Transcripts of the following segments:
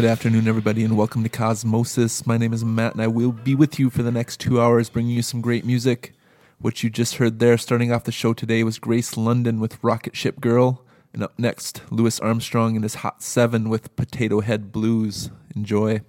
Good afternoon, everybody, and welcome to Cosmosis. My name is Matt, and I will be with you for the next two hours, bringing you some great music. What you just heard there, starting off the show today, was Grace London with Rocket Ship Girl. And up next, Louis Armstrong and his Hot Seven with Potato Head Blues. Enjoy.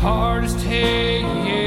Hardest tale.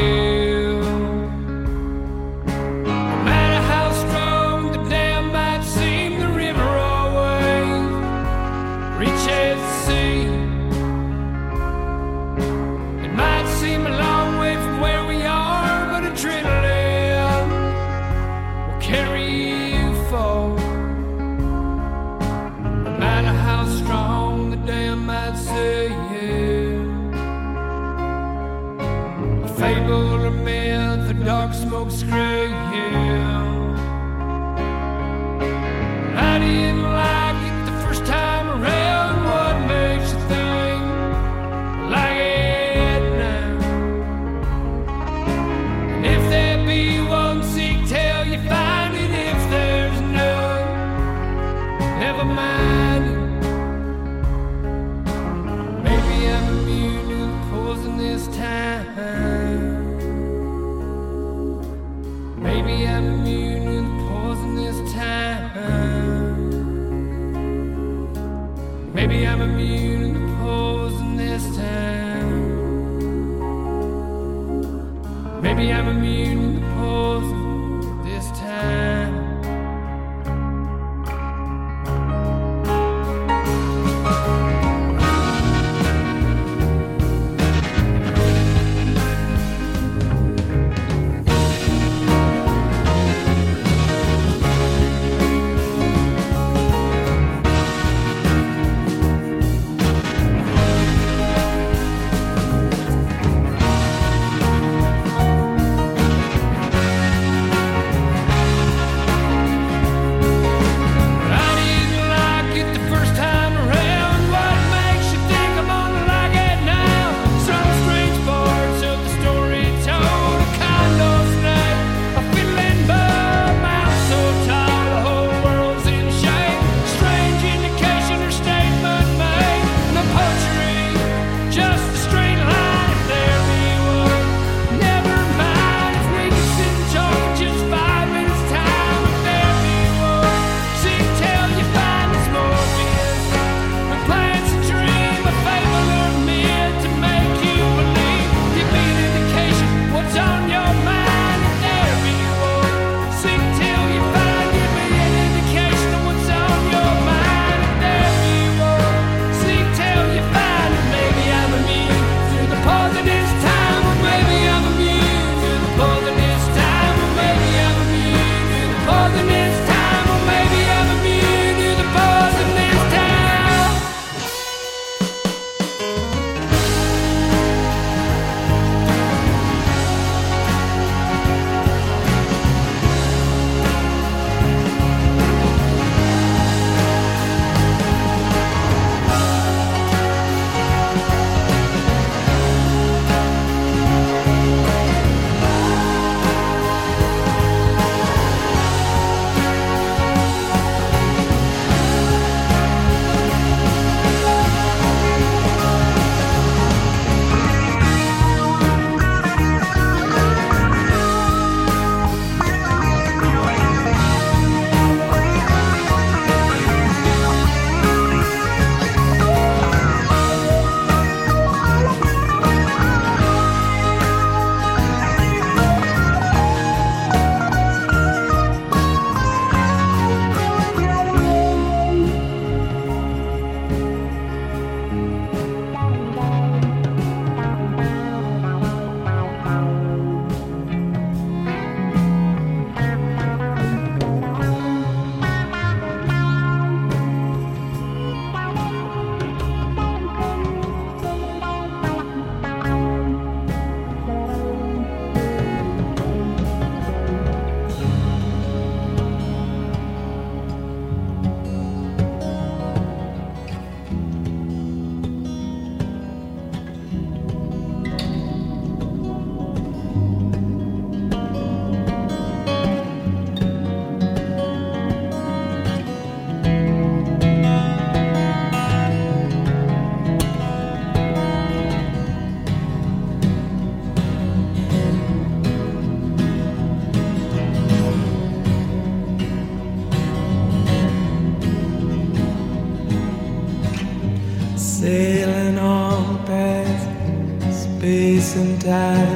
Space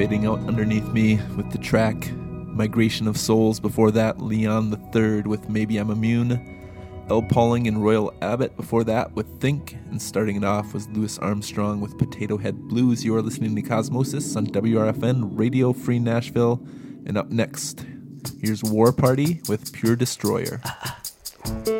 fading out underneath me with the track Migration of Souls. Before that, Leon Third with Maybe I'm Immune. L. Pauling and Royal Abbott before that with Think. And starting it off was Louis Armstrong with Potato Head Blues. You are listening to Cosmosis on WRFN Radio Free Nashville. And up next, here's War Party with Pure Destroyer.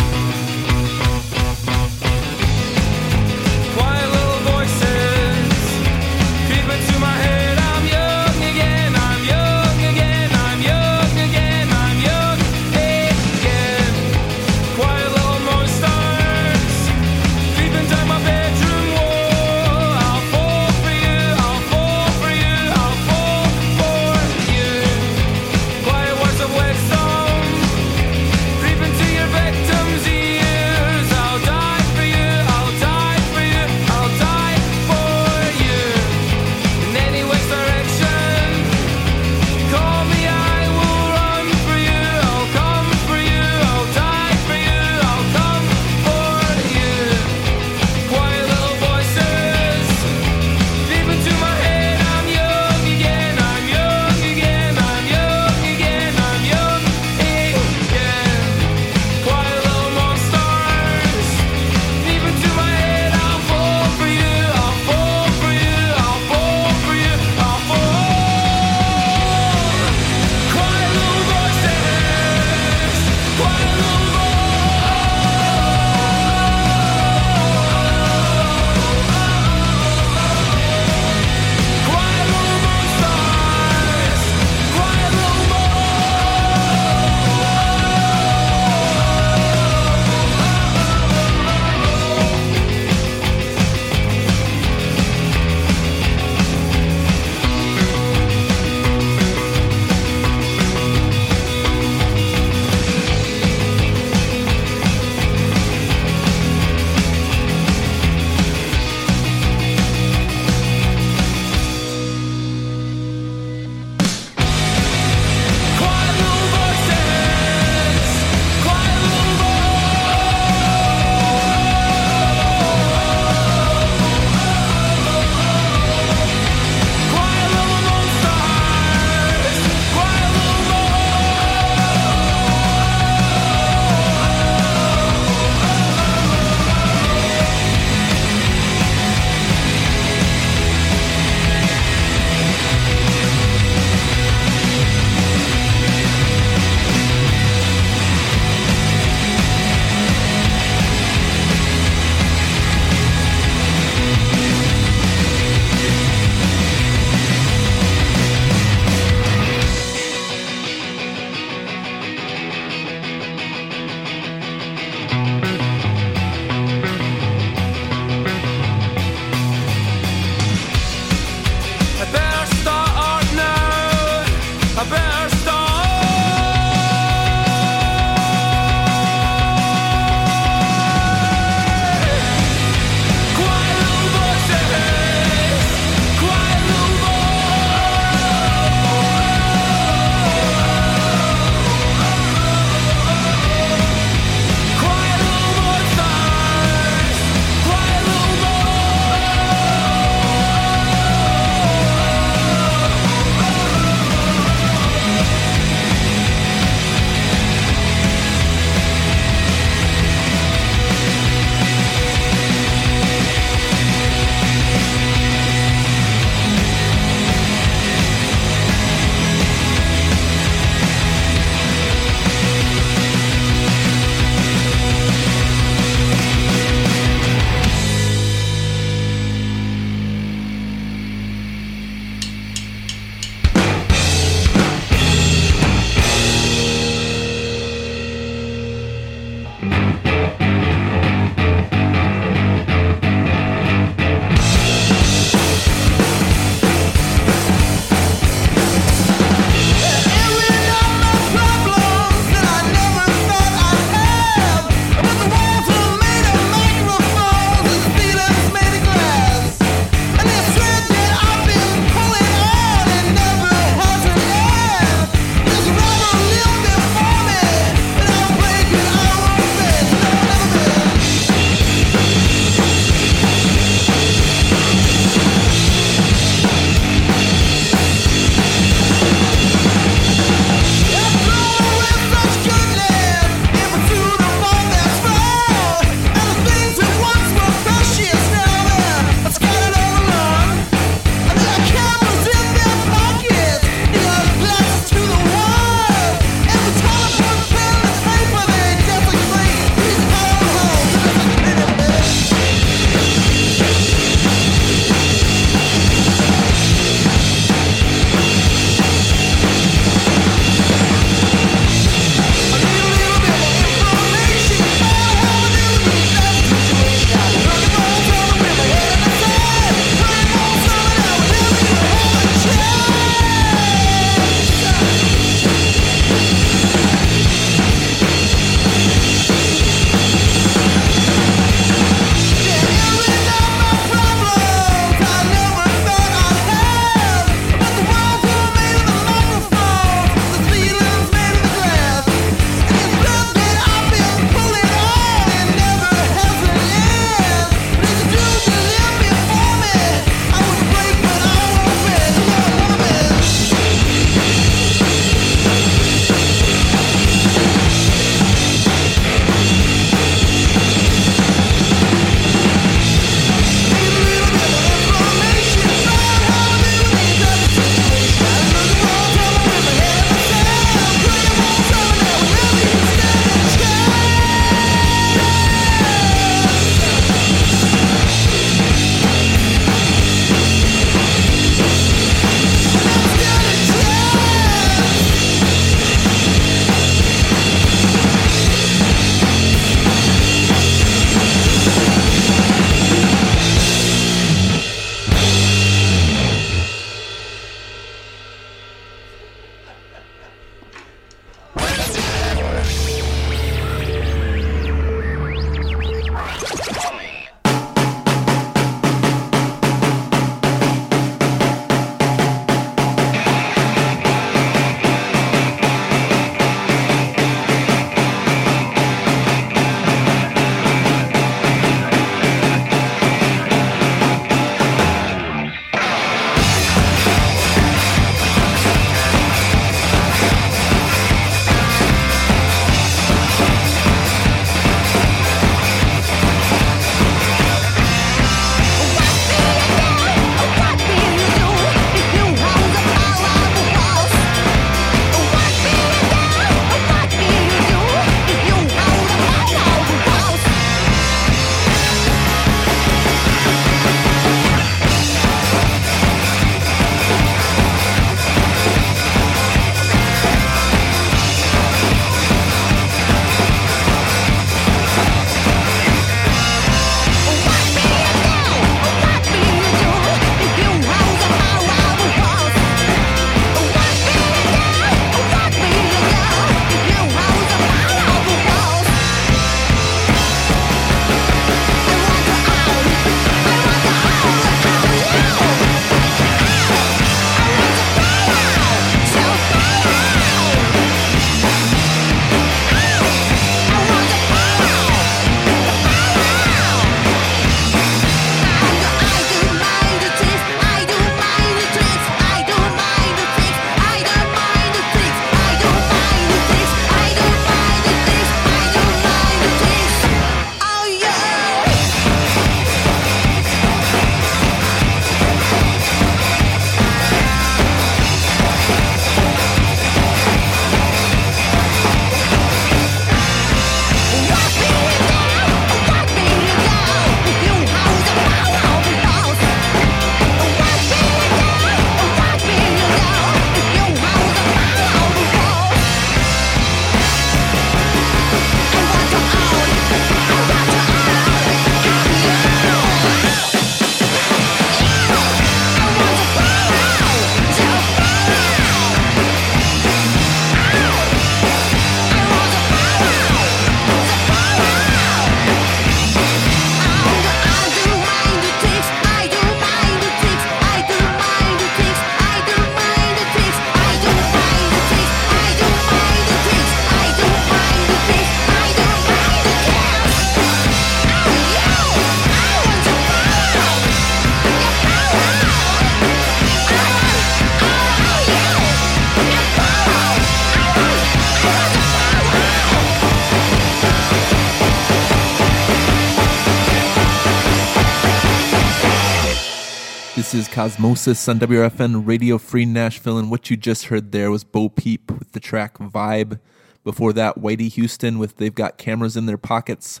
Cosmosis on WRFN Radio Free Nashville, and what you just heard there was Bo Peep with the track Vibe. Before that, Whitey Houston with They've Got Cameras in Their Pockets.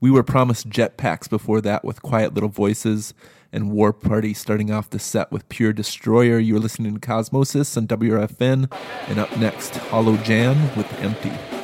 We were promised jetpacks before that with Quiet Little Voices, and War Party starting off the set with Pure Destroyer. You're listening to Cosmosis on WRFN, and up next, Hollow Jan with Empty.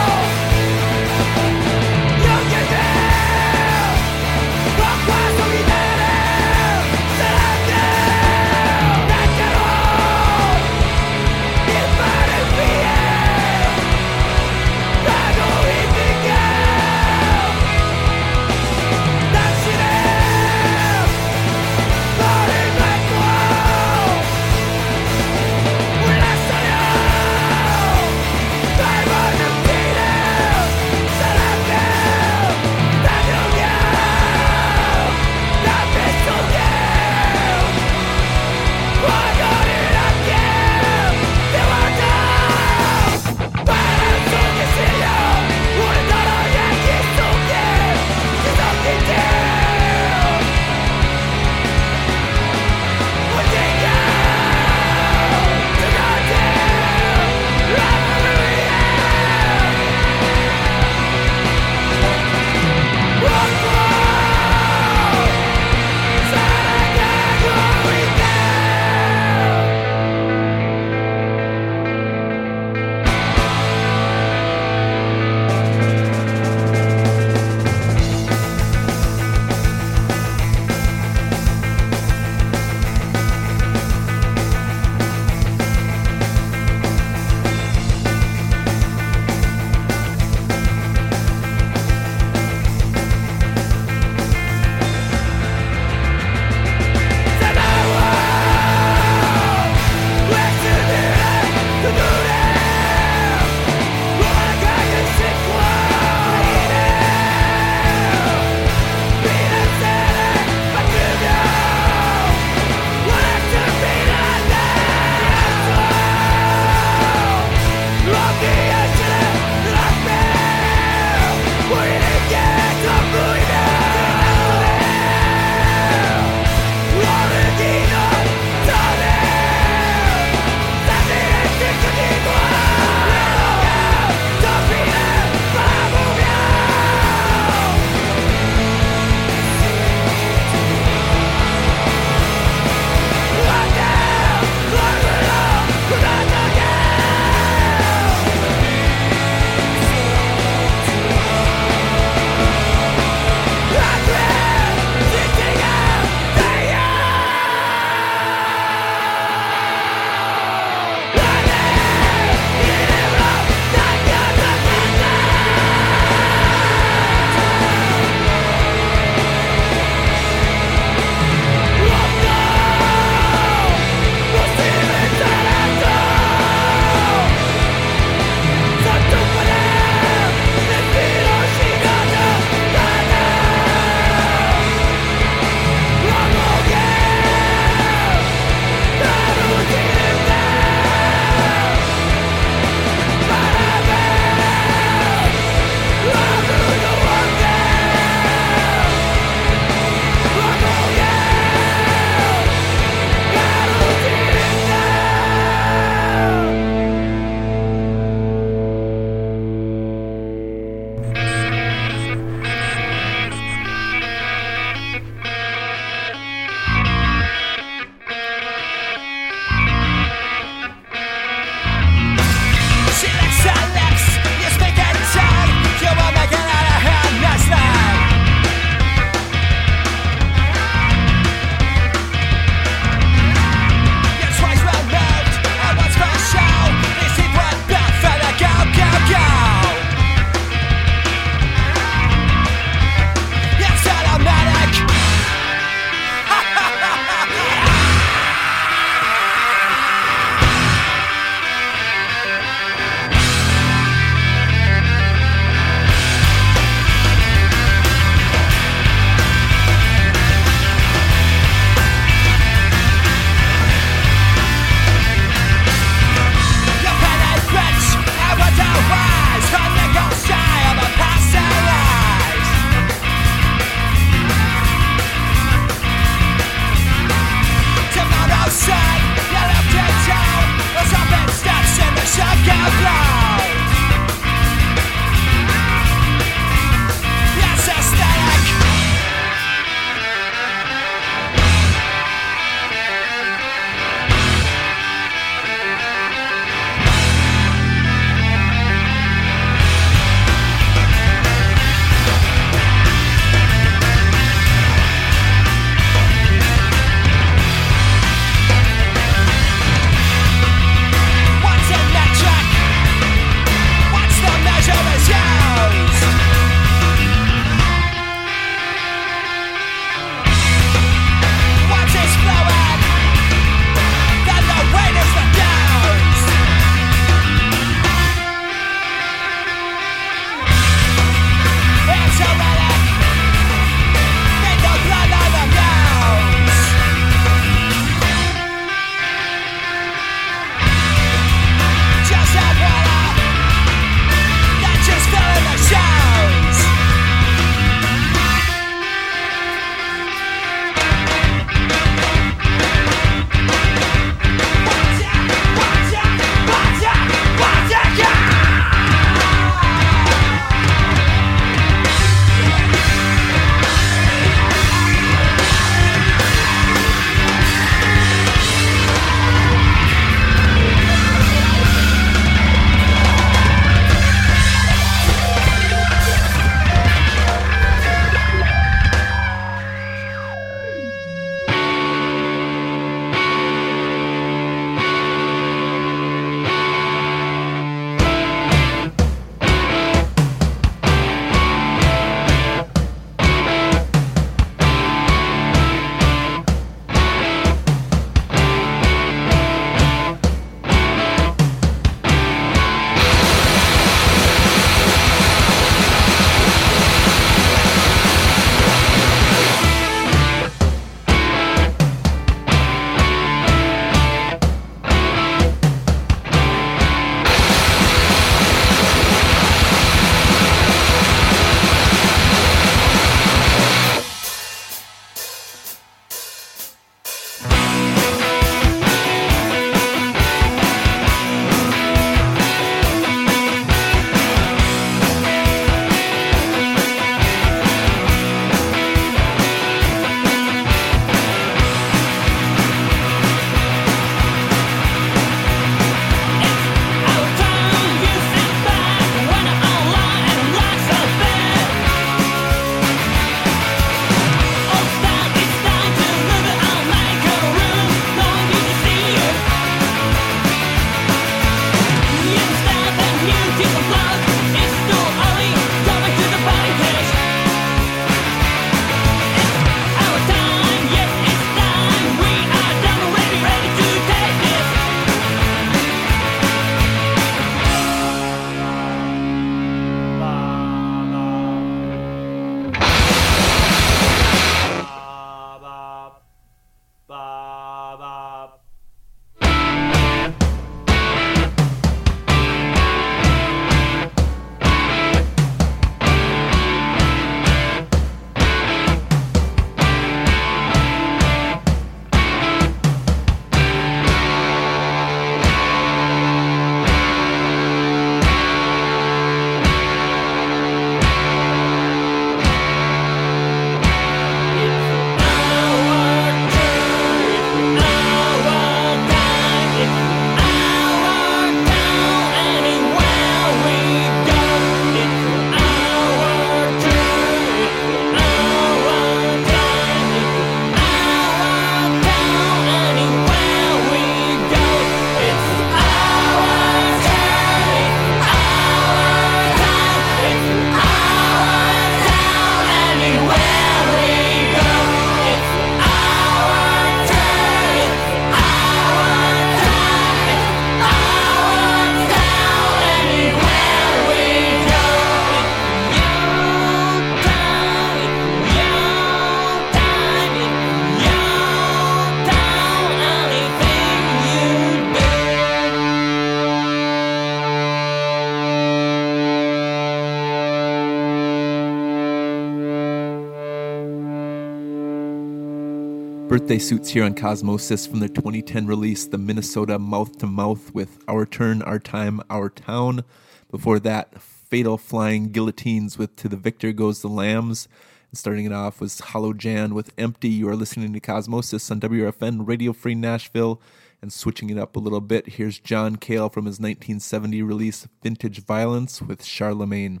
Birthday suits here on Cosmosis from their 2010 release, the Minnesota Mouth to Mouth, with Our Turn, Our Time, Our Town. Before that, Fatal Flying Guillotines with To the Victor Goes the Lambs. And starting it off was Hollow Jan with Empty. You are listening to Cosmosis on WRFN Radio Free Nashville. And switching it up a little bit, here's John Cale from his 1970 release Vintage Violence with Charlemagne.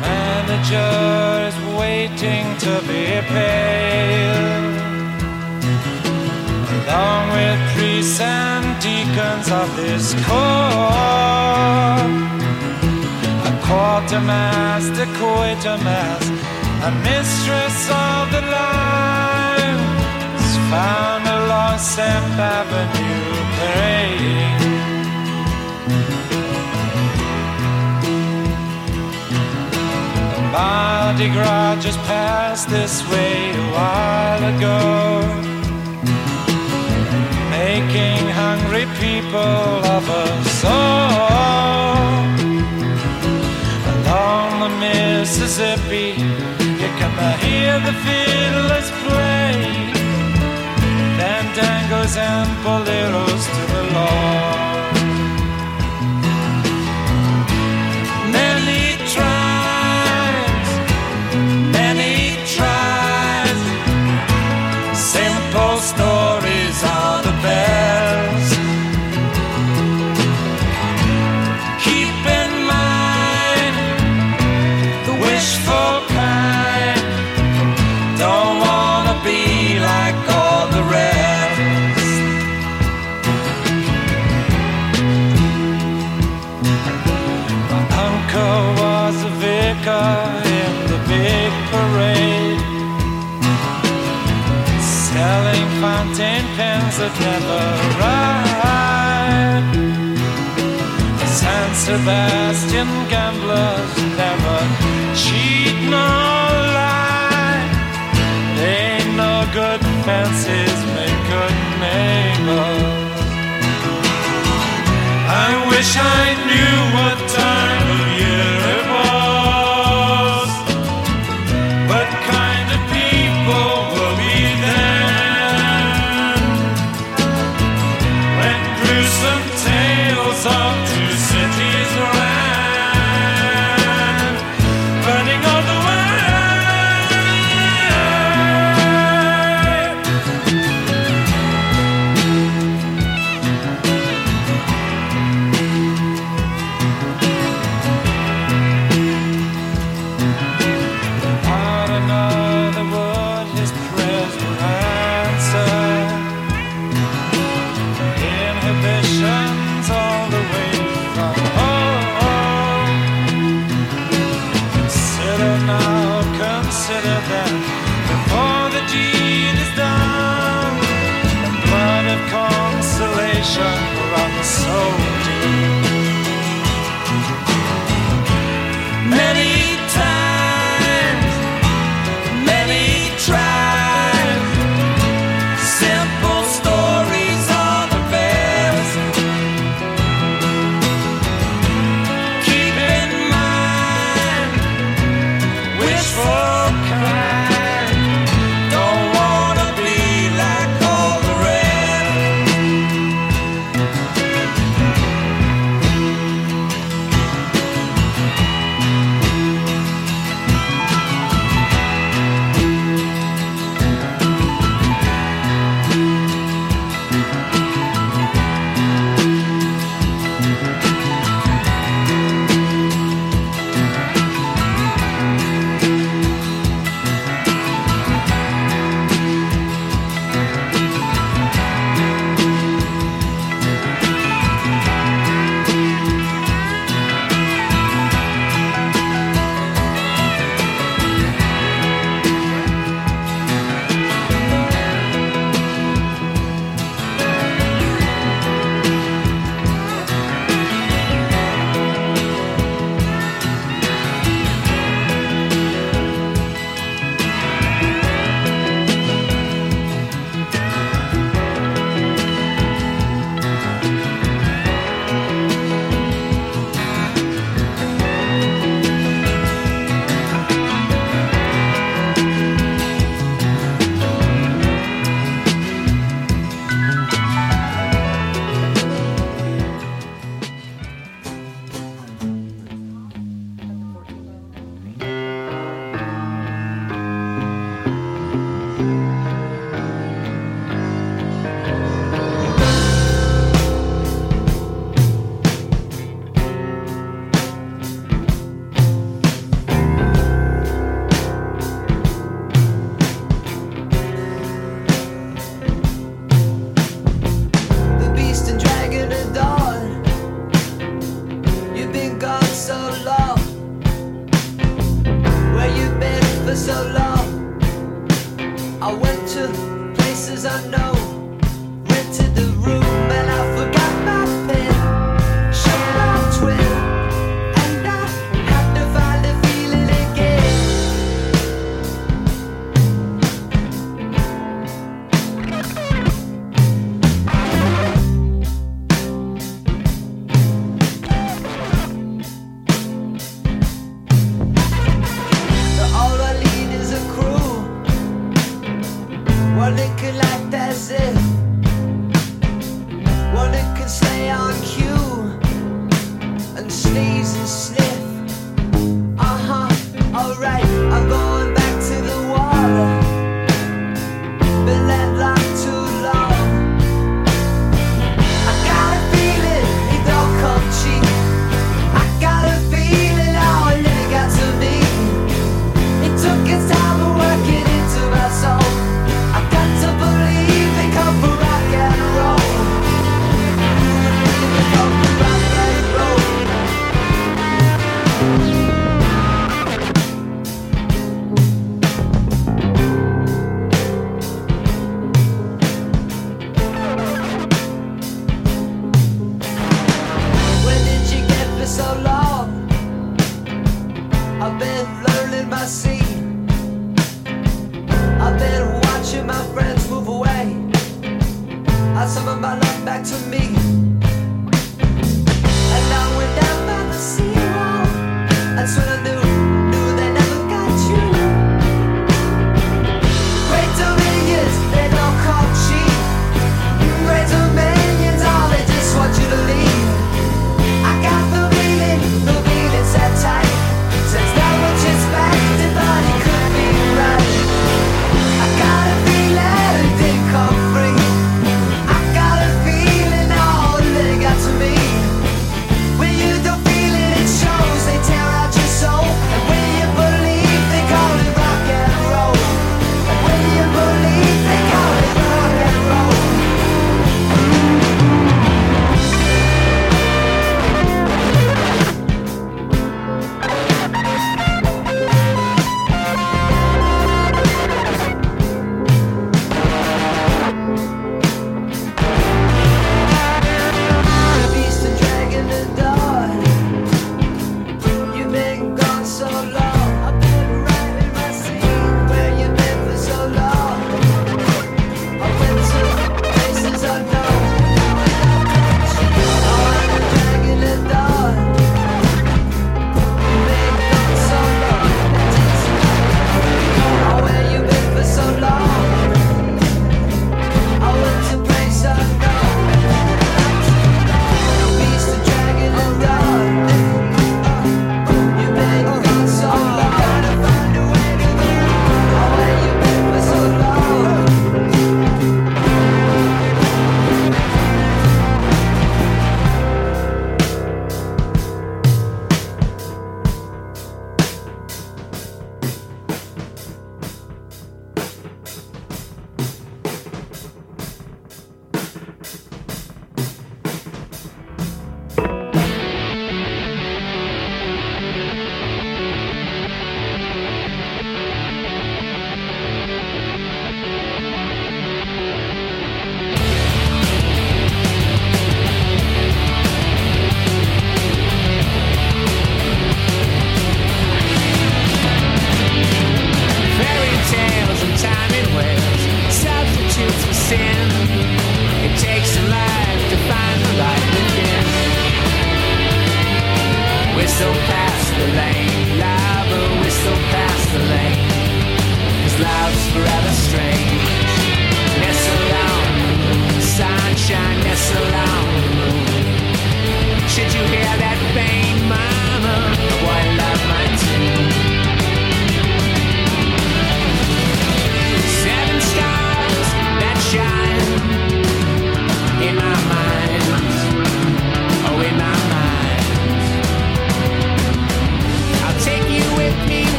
Manager is waiting to be paid. Along with priests and deacons of this court, a quartermaster, quatermass, a mistress of the line, is found St. Avenue praying. Mardi Gras just passed this way a while ago, making hungry people of us all. Along the Mississippi, you can hear the fiddlers play, fandangos and boleros to the Lord. That never ride. The San Sebastian gamblers never cheat nor lie. They ain't no good fancies make good neighbors. I wish I knew what time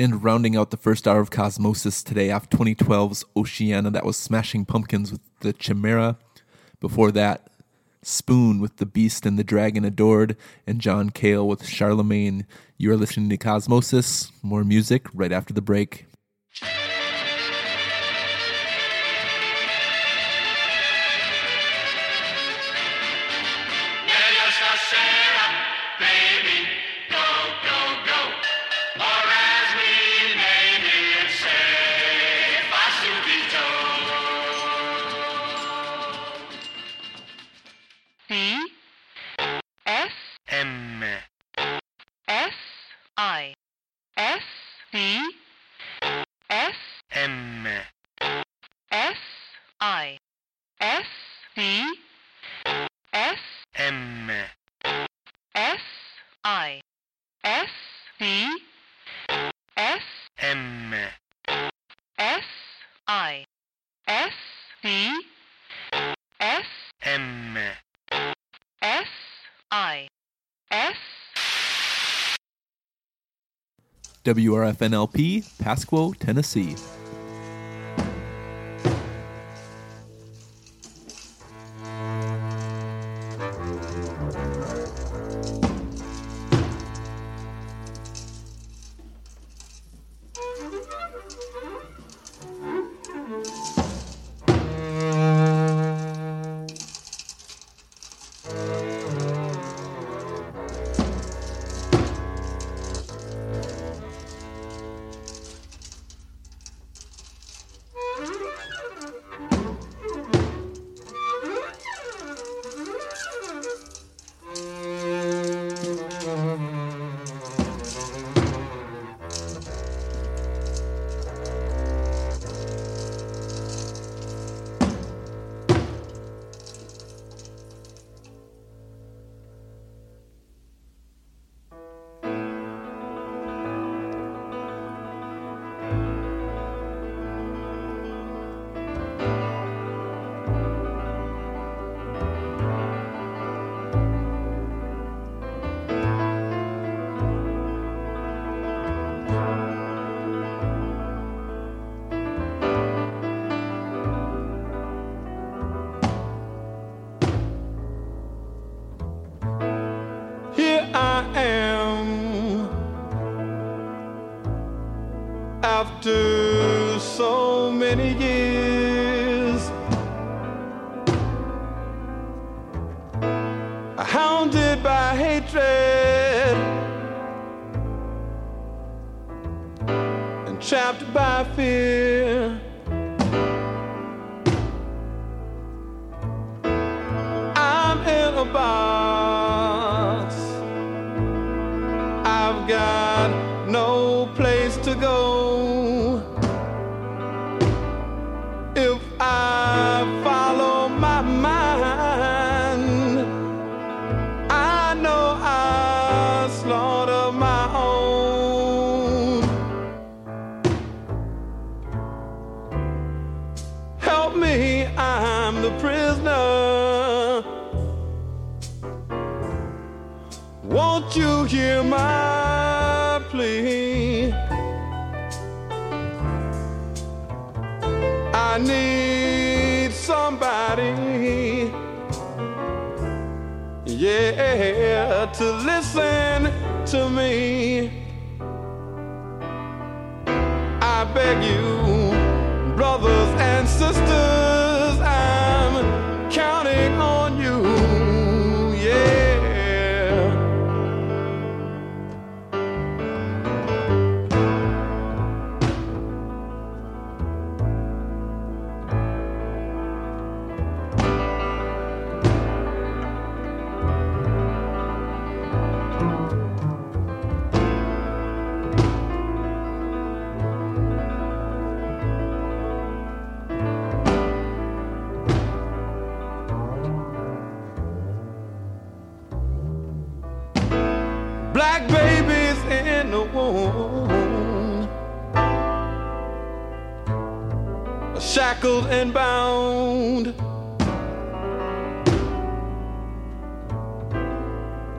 And rounding out the first hour of Cosmosis today off 2012's Oceania, that was Smashing Pumpkins with the Chimera. Before that, Spoon with The Beast and the Dragon Adored, and John Cale with Charlemagne. You are listening to Cosmosis. More music right after the break. WRFNLP, Pasquo, Tennessee. shackled and bound.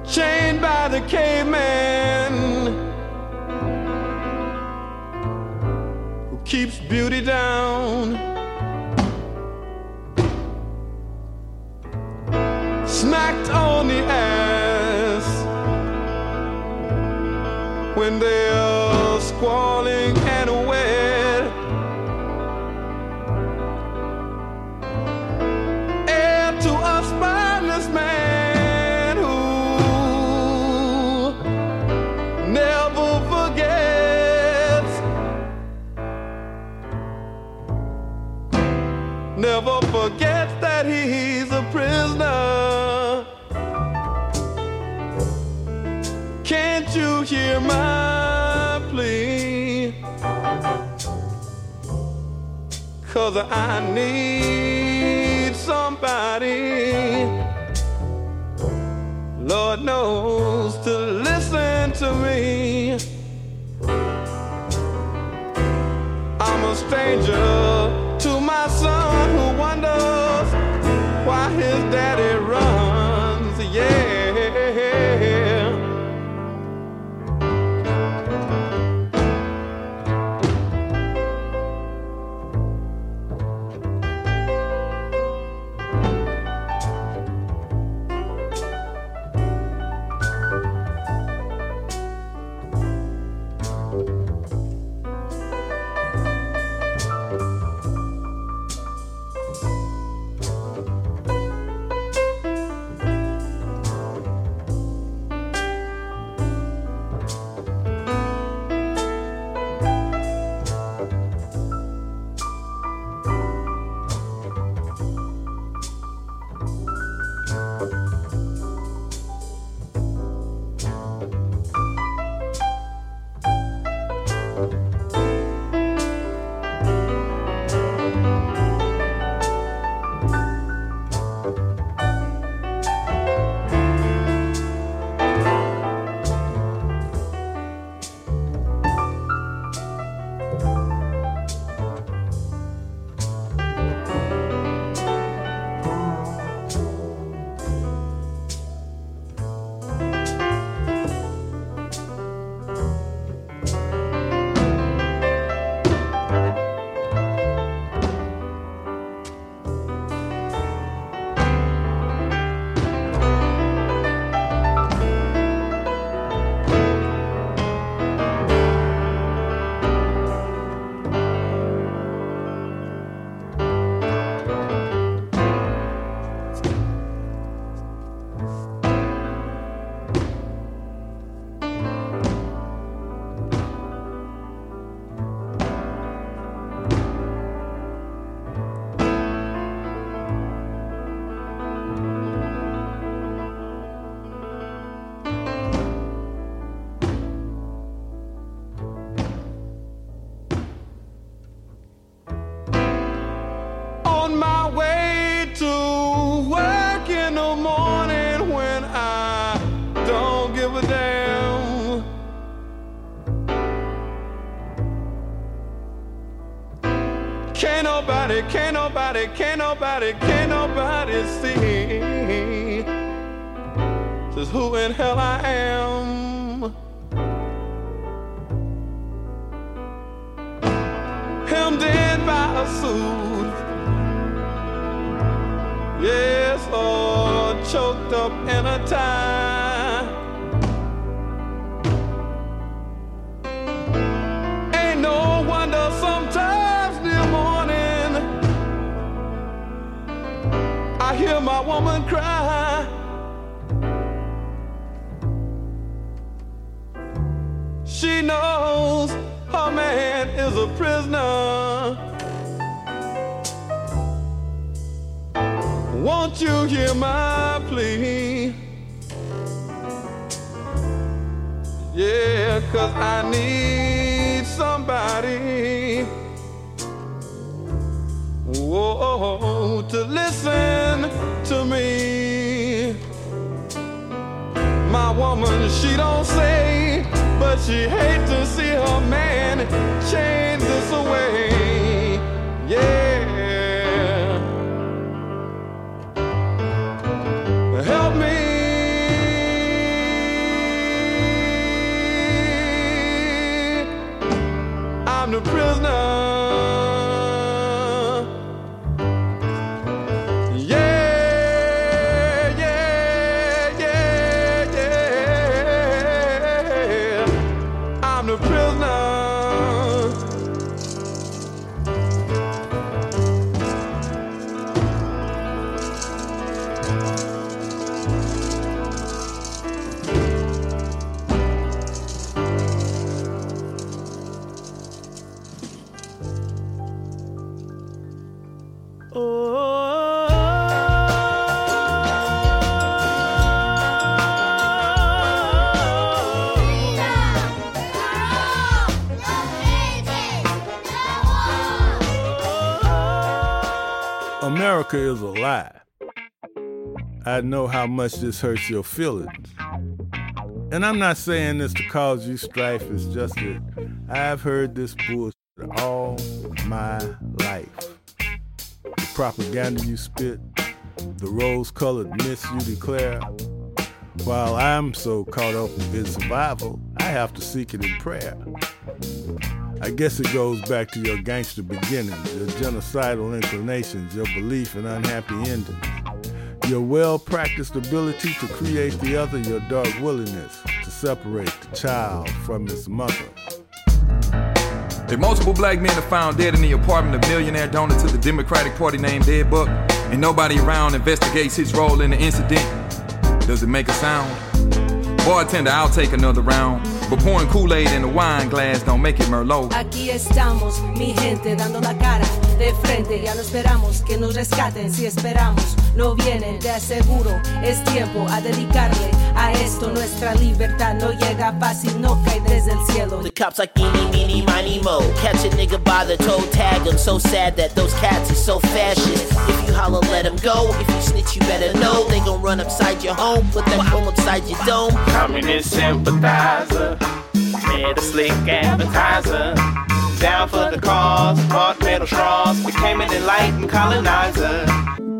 Chained by the caveman who keeps beauty down. Smacked on the ass when they I need somebody, Lord knows, to listen to me. I'm a stranger. Nobody, can't nobody, can't nobody see just who in hell I am. Hemmed in by a suit. Yes, or choked up in a tie. My woman cry. She knows her man is a prisoner. Won't you hear my plea? Yeah, cause I need somebody. Whoa, to listen to me. My woman, she don't say, but she hate to see her man change this away. Yeah. Help me. I'm the prisoner. America is a lie. I know how much this hurts your feelings. And I'm not saying this to cause you strife, it's just that I've heard this bullshit all my life. The propaganda you spit, the rose colored myths you declare. While I'm so caught up in survival, I have to seek it in prayer. I guess it goes back to your gangster beginnings, your genocidal inclinations, your belief in unhappy endings, your well practiced ability to create the other, your dark willingness to separate the child from its mother. If multiple black men are found dead in the apartment of millionaire donor to the Democratic Party named Ed Buck, and nobody around investigates his role in the incident, does it make a sound? Bartender, I'll take another round. But pouring Kool-Aid in a wine glass don't make it Merlot. Aquí estamos, mi gente, dando la cara de frente. Ya no esperamos que nos rescaten. Si esperamos, no vienen, te aseguro. Es tiempo a dedicarle a esto. Nuestra libertad no llega fácil, no cae desde el cielo. The cops like eeny, meeny, miny, mo. Catch a nigga by the toe, tag him. So sad that those cats are so fascist. If you holler, let him go. If you snitch, you better know. They gon' run upside your home, put that chrome upside your dome. Communist sympathizer, made a slick advertiser. Down for the cause, bought metal straws, became an enlightened colonizer.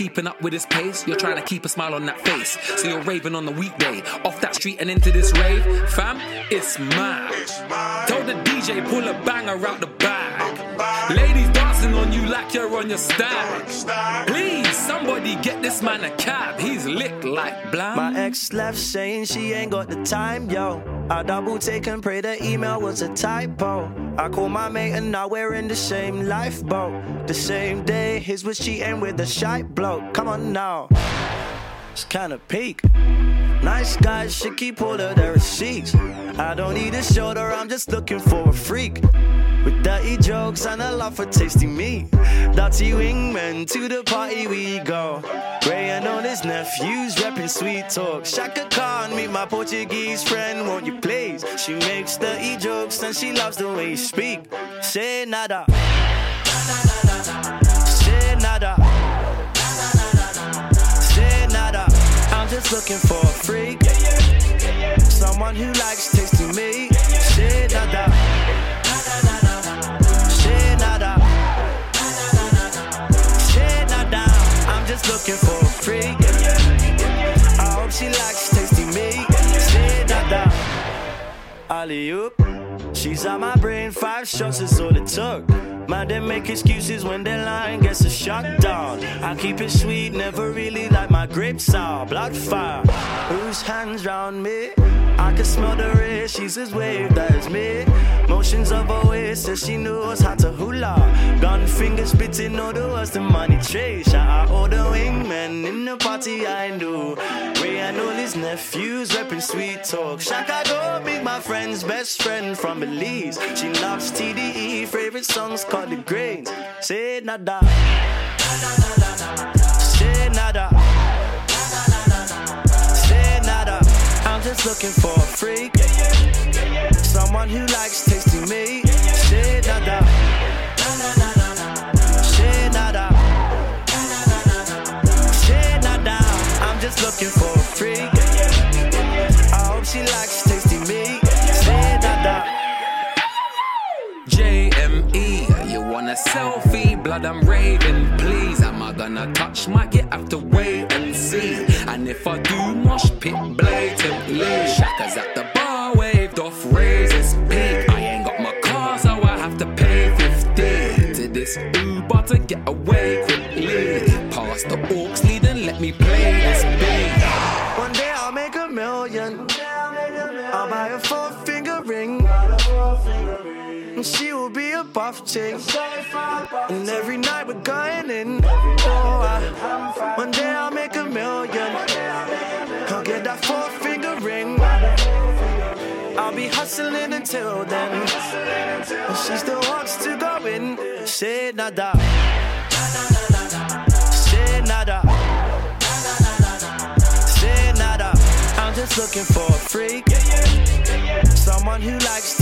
Keeping up with his pace, you're trying to keep a smile on that face. So you're raving on the weekday. Off that street and into this rave. Fam, it's mad. Tell the DJ, pull a banger out the bag. Ladies like you're on your stag. Please, somebody get this man a cab. He's licked like blind. My ex left saying she ain't got the time, yo. I double take and pray the email was a typo. I call my mate and now we're in the same lifeboat. The same day, his was cheating with a shy bloke. Come on now. It's kinda peak. Nice guys should keep all of their receipts. I don't need a shoulder, I'm just looking for a freak. With dirty jokes and a love for tasty meat. Dirty wingmen to the party we go. Ray and all his nephews repping sweet talk. Shaka Khan, meet my Portuguese friend, won't you please? She makes dirty jokes and she loves the way you speak. Say nada. Say nada. Just looking for a freak. Someone who likes tasting me. Say nada. Say nada. Say nada. I'm just looking for a freak. I hope she likes tasting me. Say nada. Alley oop. She's on my brain, five shots is all it took. Man, they make excuses when their line gets a shut down. I keep it sweet, never really like my grapes sour. Blood fire, whose hands round me? I can smell the red, she's his wave, that is me. Motions of a way, says she knows how to hula. Gun fingers spitting all the words the money trace. Shout out all the wingmen in the party I knew. Ray and all his nephews repping sweet talk. Shaka go, big my friend's best friend from Belize. She loves TDE, favorite songs called The Grains. Say nada. Say nada. Say nada. I'm just looking for a freak. Someone who likes tasting me. Say nada. Say nada. Say nada. I'm just looking for a freak. I hope she likes a selfie? blood, I'm raving. Please, am I gonna touch? Might get have to wait and see. And if I do, mosh pit blatantly. Shaka's at the bar, waved off, raised his peak. I ain't got my car, so I have to pay 50 to this Uber to get away quickly. Past the orcs, lead and let me play this beat. One day I'll make a million. I'll buy a four finger ring. And she will be a buff chick. And every night we're going in. Oh, I, one day I'll make a million. I'll get that four finger ring. I'll be hustling until then. And she still wants to go in. Say nada. Say nada. Say nada. I'm just looking for a freak. Someone who likes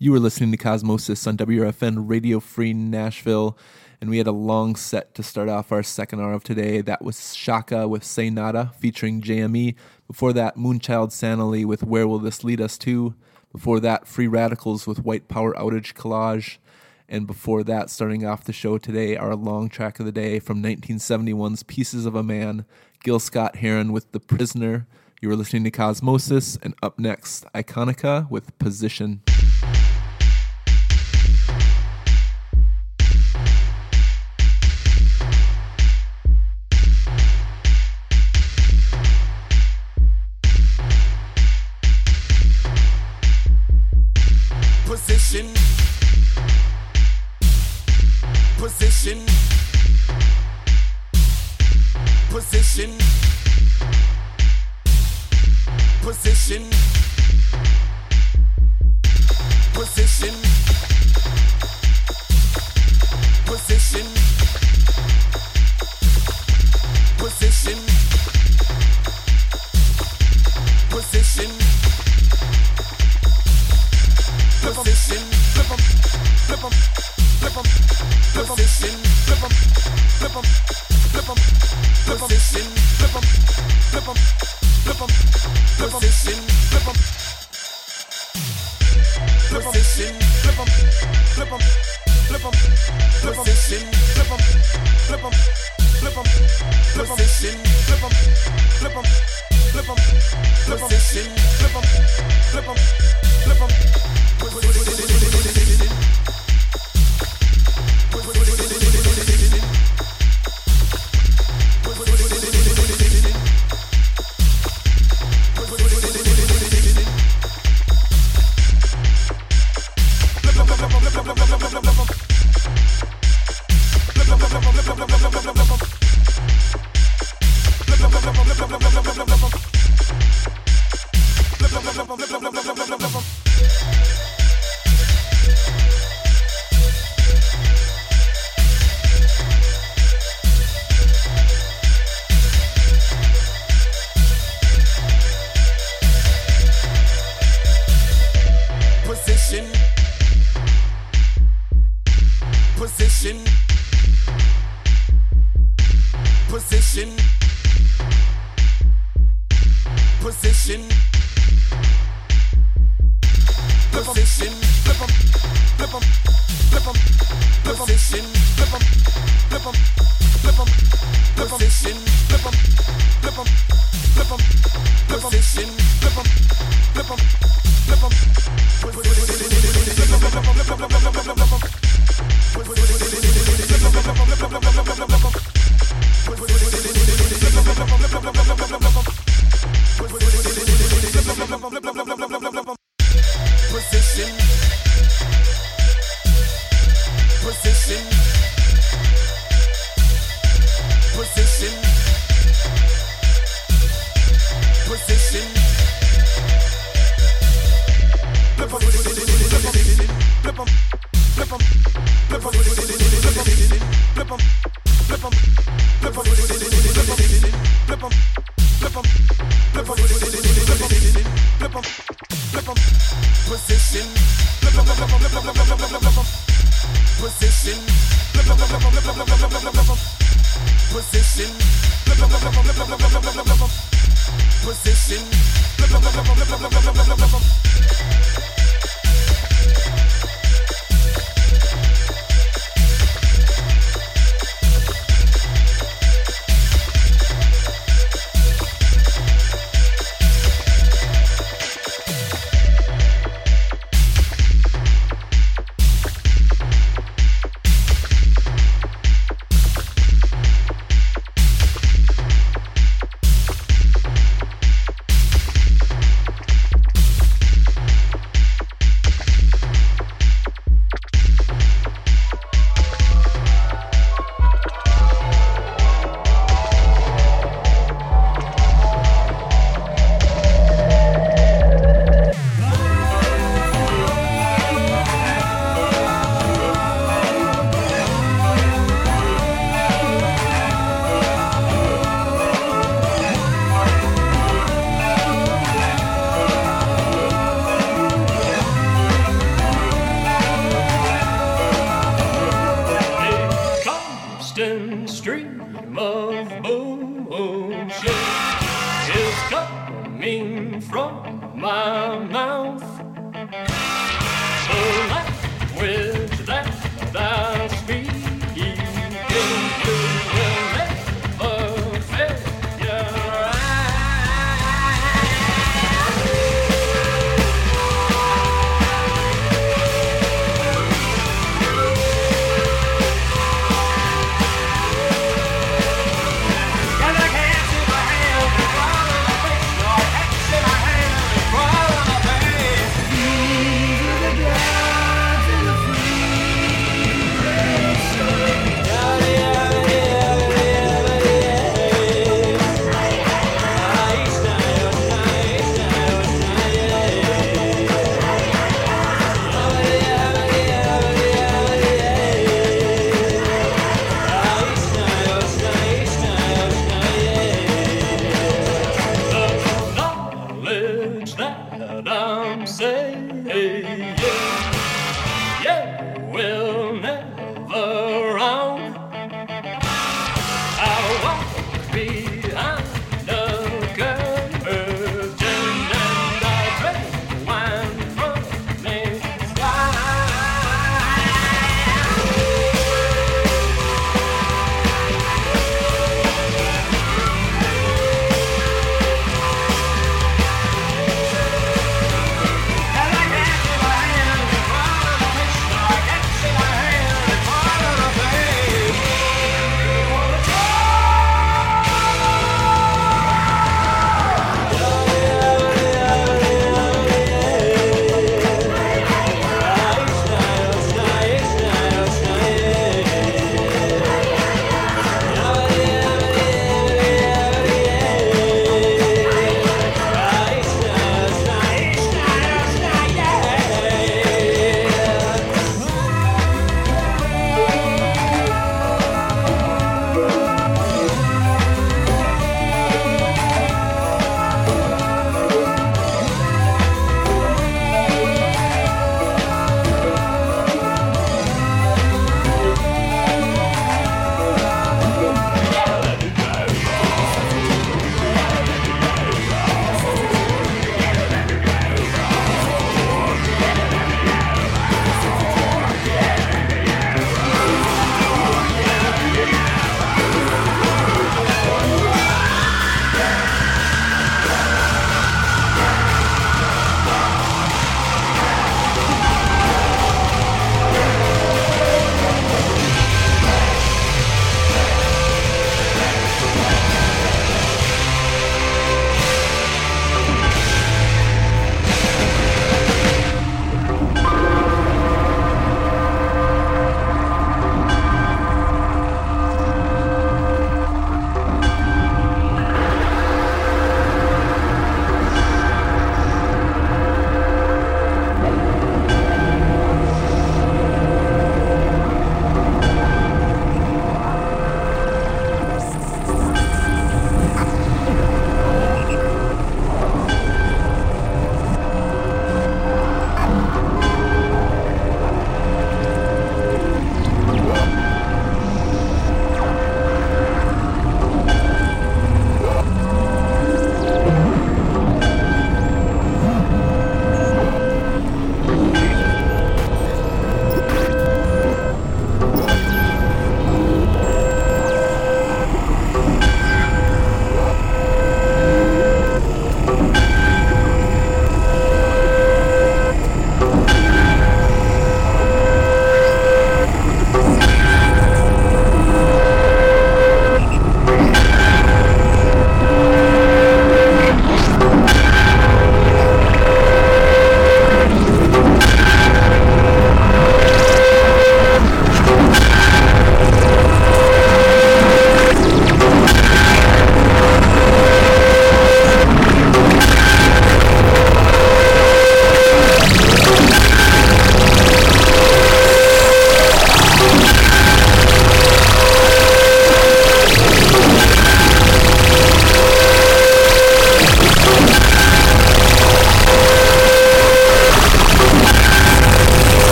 You were listening to Cosmosis on WRFN Radio Free Nashville, and we had a long set to start off our second hour of today. That was Shaka with Say Nada featuring JME. Before that, Moonchild Sanelly with Where Will This Lead Us To? Before that, Free Radicals with White Power Outage Collage. And before that, starting off the show today, our long track of the day from 1971's Pieces of a Man, Gil Scott Heron with The Prisoner. You were listening to Cosmosis, and up next, Iconica with. Position.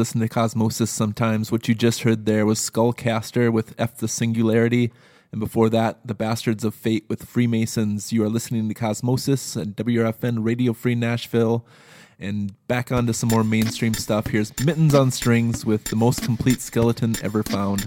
listen to Cosmosis sometimes. What you just heard there was Skullcaster with F the Singularity. And before that, The Bastards of Fate with Freemasons. You are listening to Cosmosis and WRFN Radio Free Nashville. And back onto some more mainstream stuff. Here's Mittens on Strings with the most complete skeleton ever found.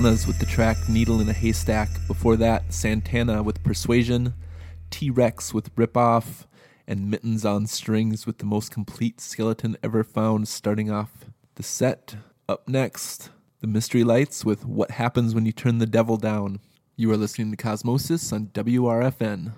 With the track Needle in a Haystack. Before that, Santana with Persuasion, T Rex with Ripoff, and Mittens on Strings with the most complete skeleton ever found, starting off the set. Up next, The Mystery Lights with What Happens When You Turn the Devil Down. You are listening to Cosmosis on WRFN.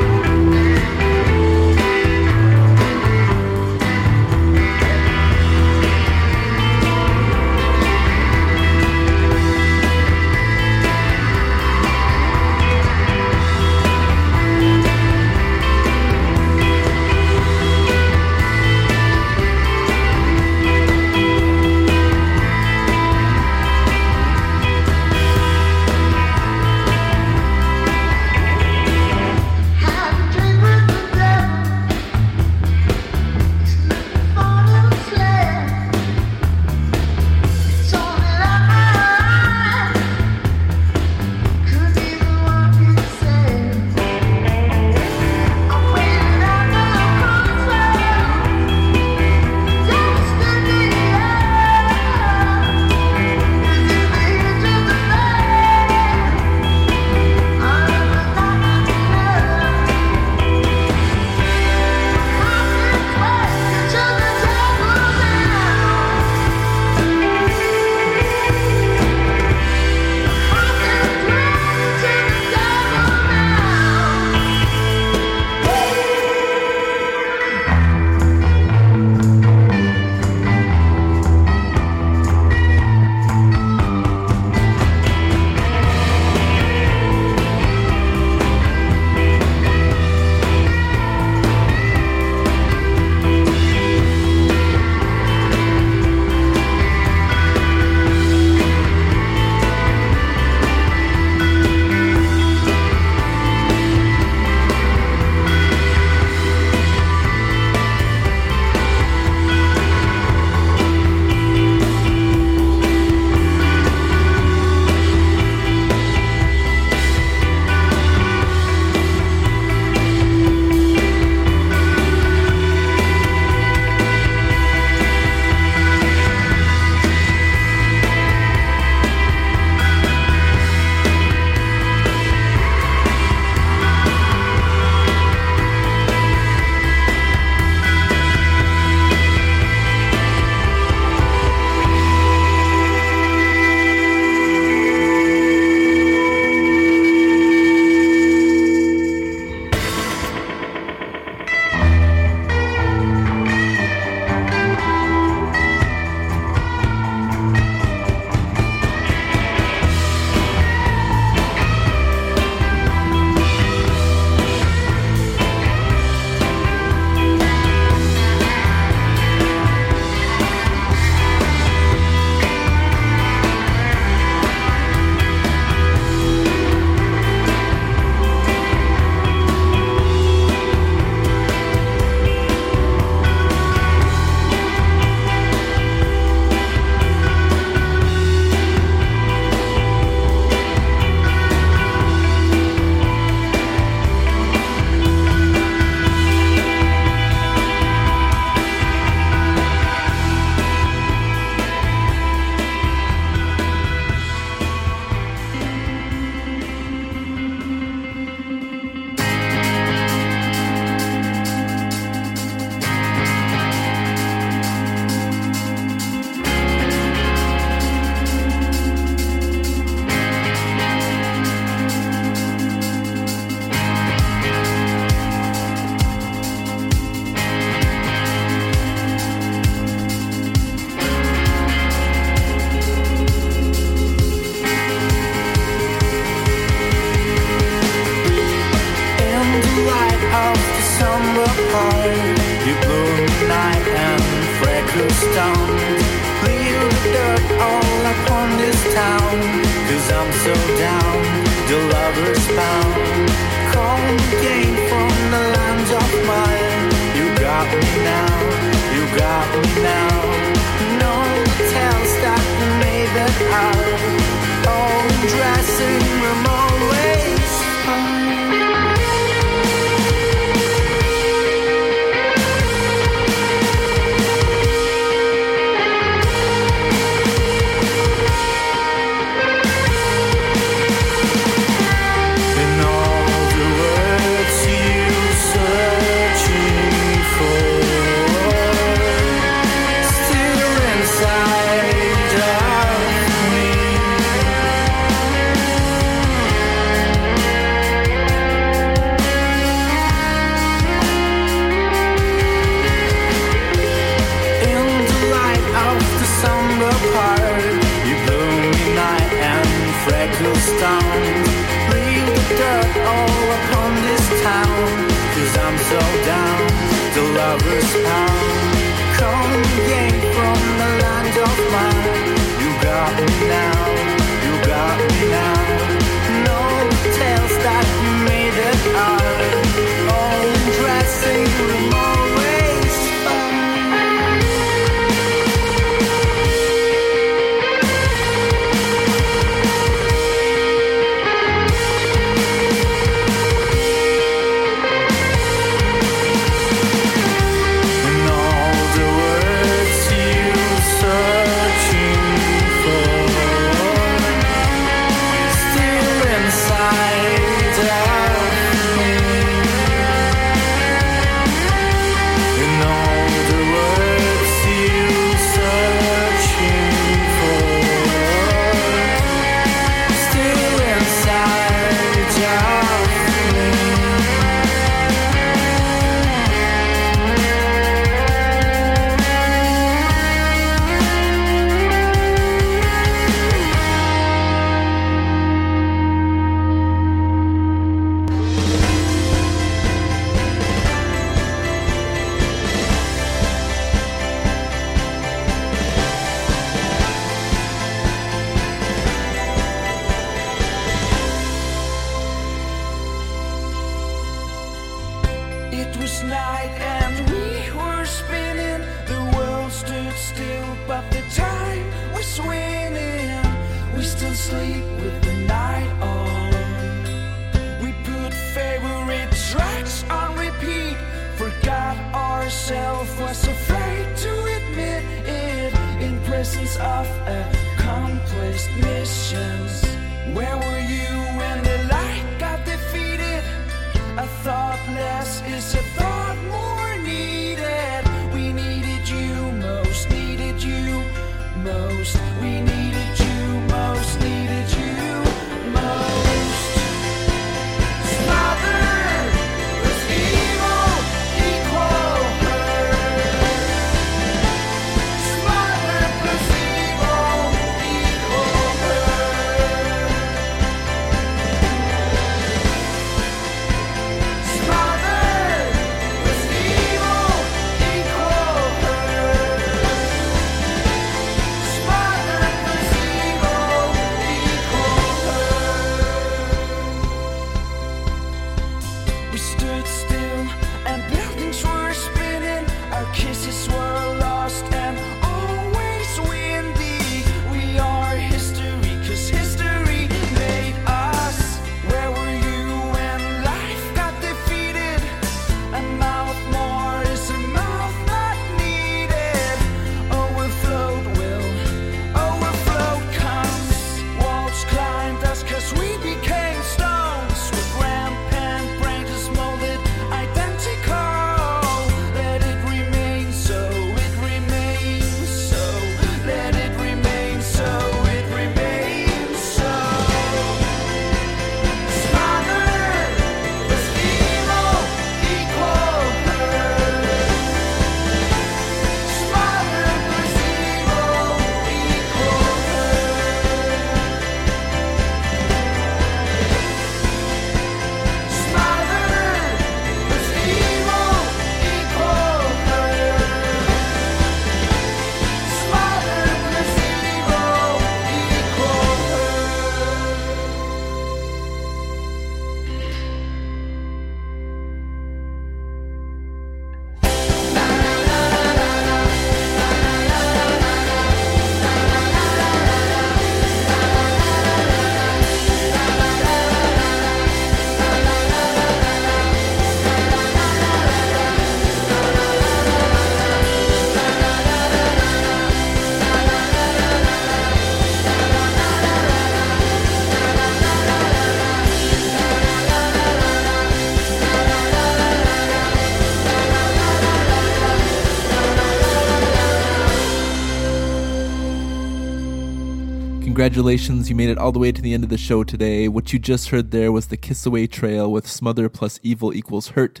Congratulations, you made it all the way to the end of the show today. What you just heard there was the Kissaway Trail with Smother plus Evil equals Hurt.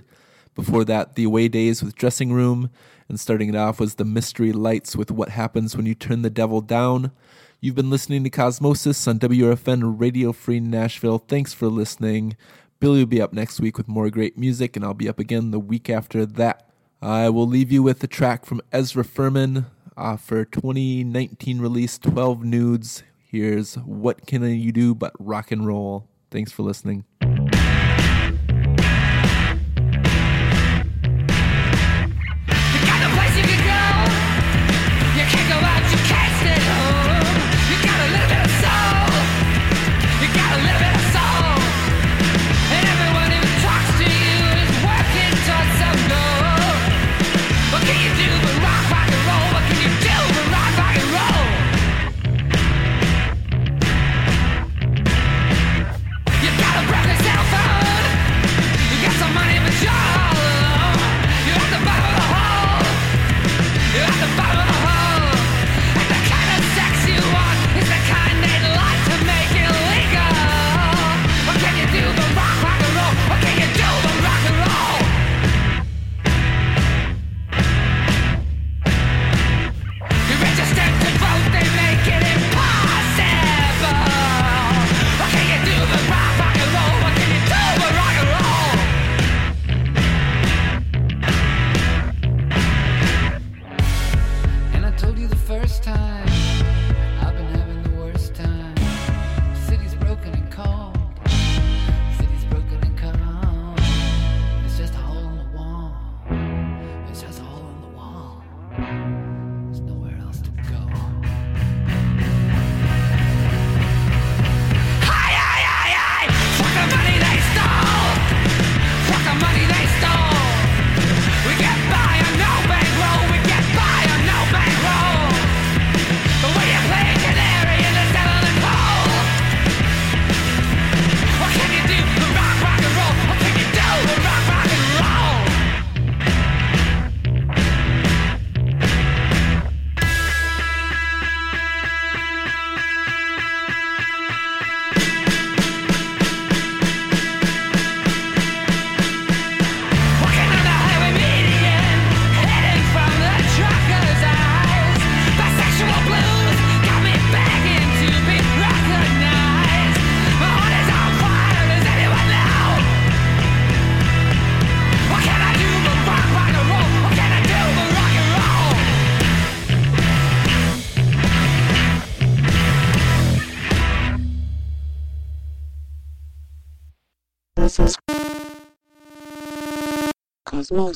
Before that, The Away Days with Dressing Room. And starting it off was The Mystery Lights with What Happens When You Turn the Devil Down. You've been listening to Cosmosis on WRFN Radio Free Nashville. Thanks for listening. Billy will be up next week with more great music, and I'll be up again the week after that. I will leave you with a track from Ezra Furman uh, for 2019 release 12 Nudes. Here's What Can You Do But Rock and Roll. Thanks for listening.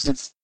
houses.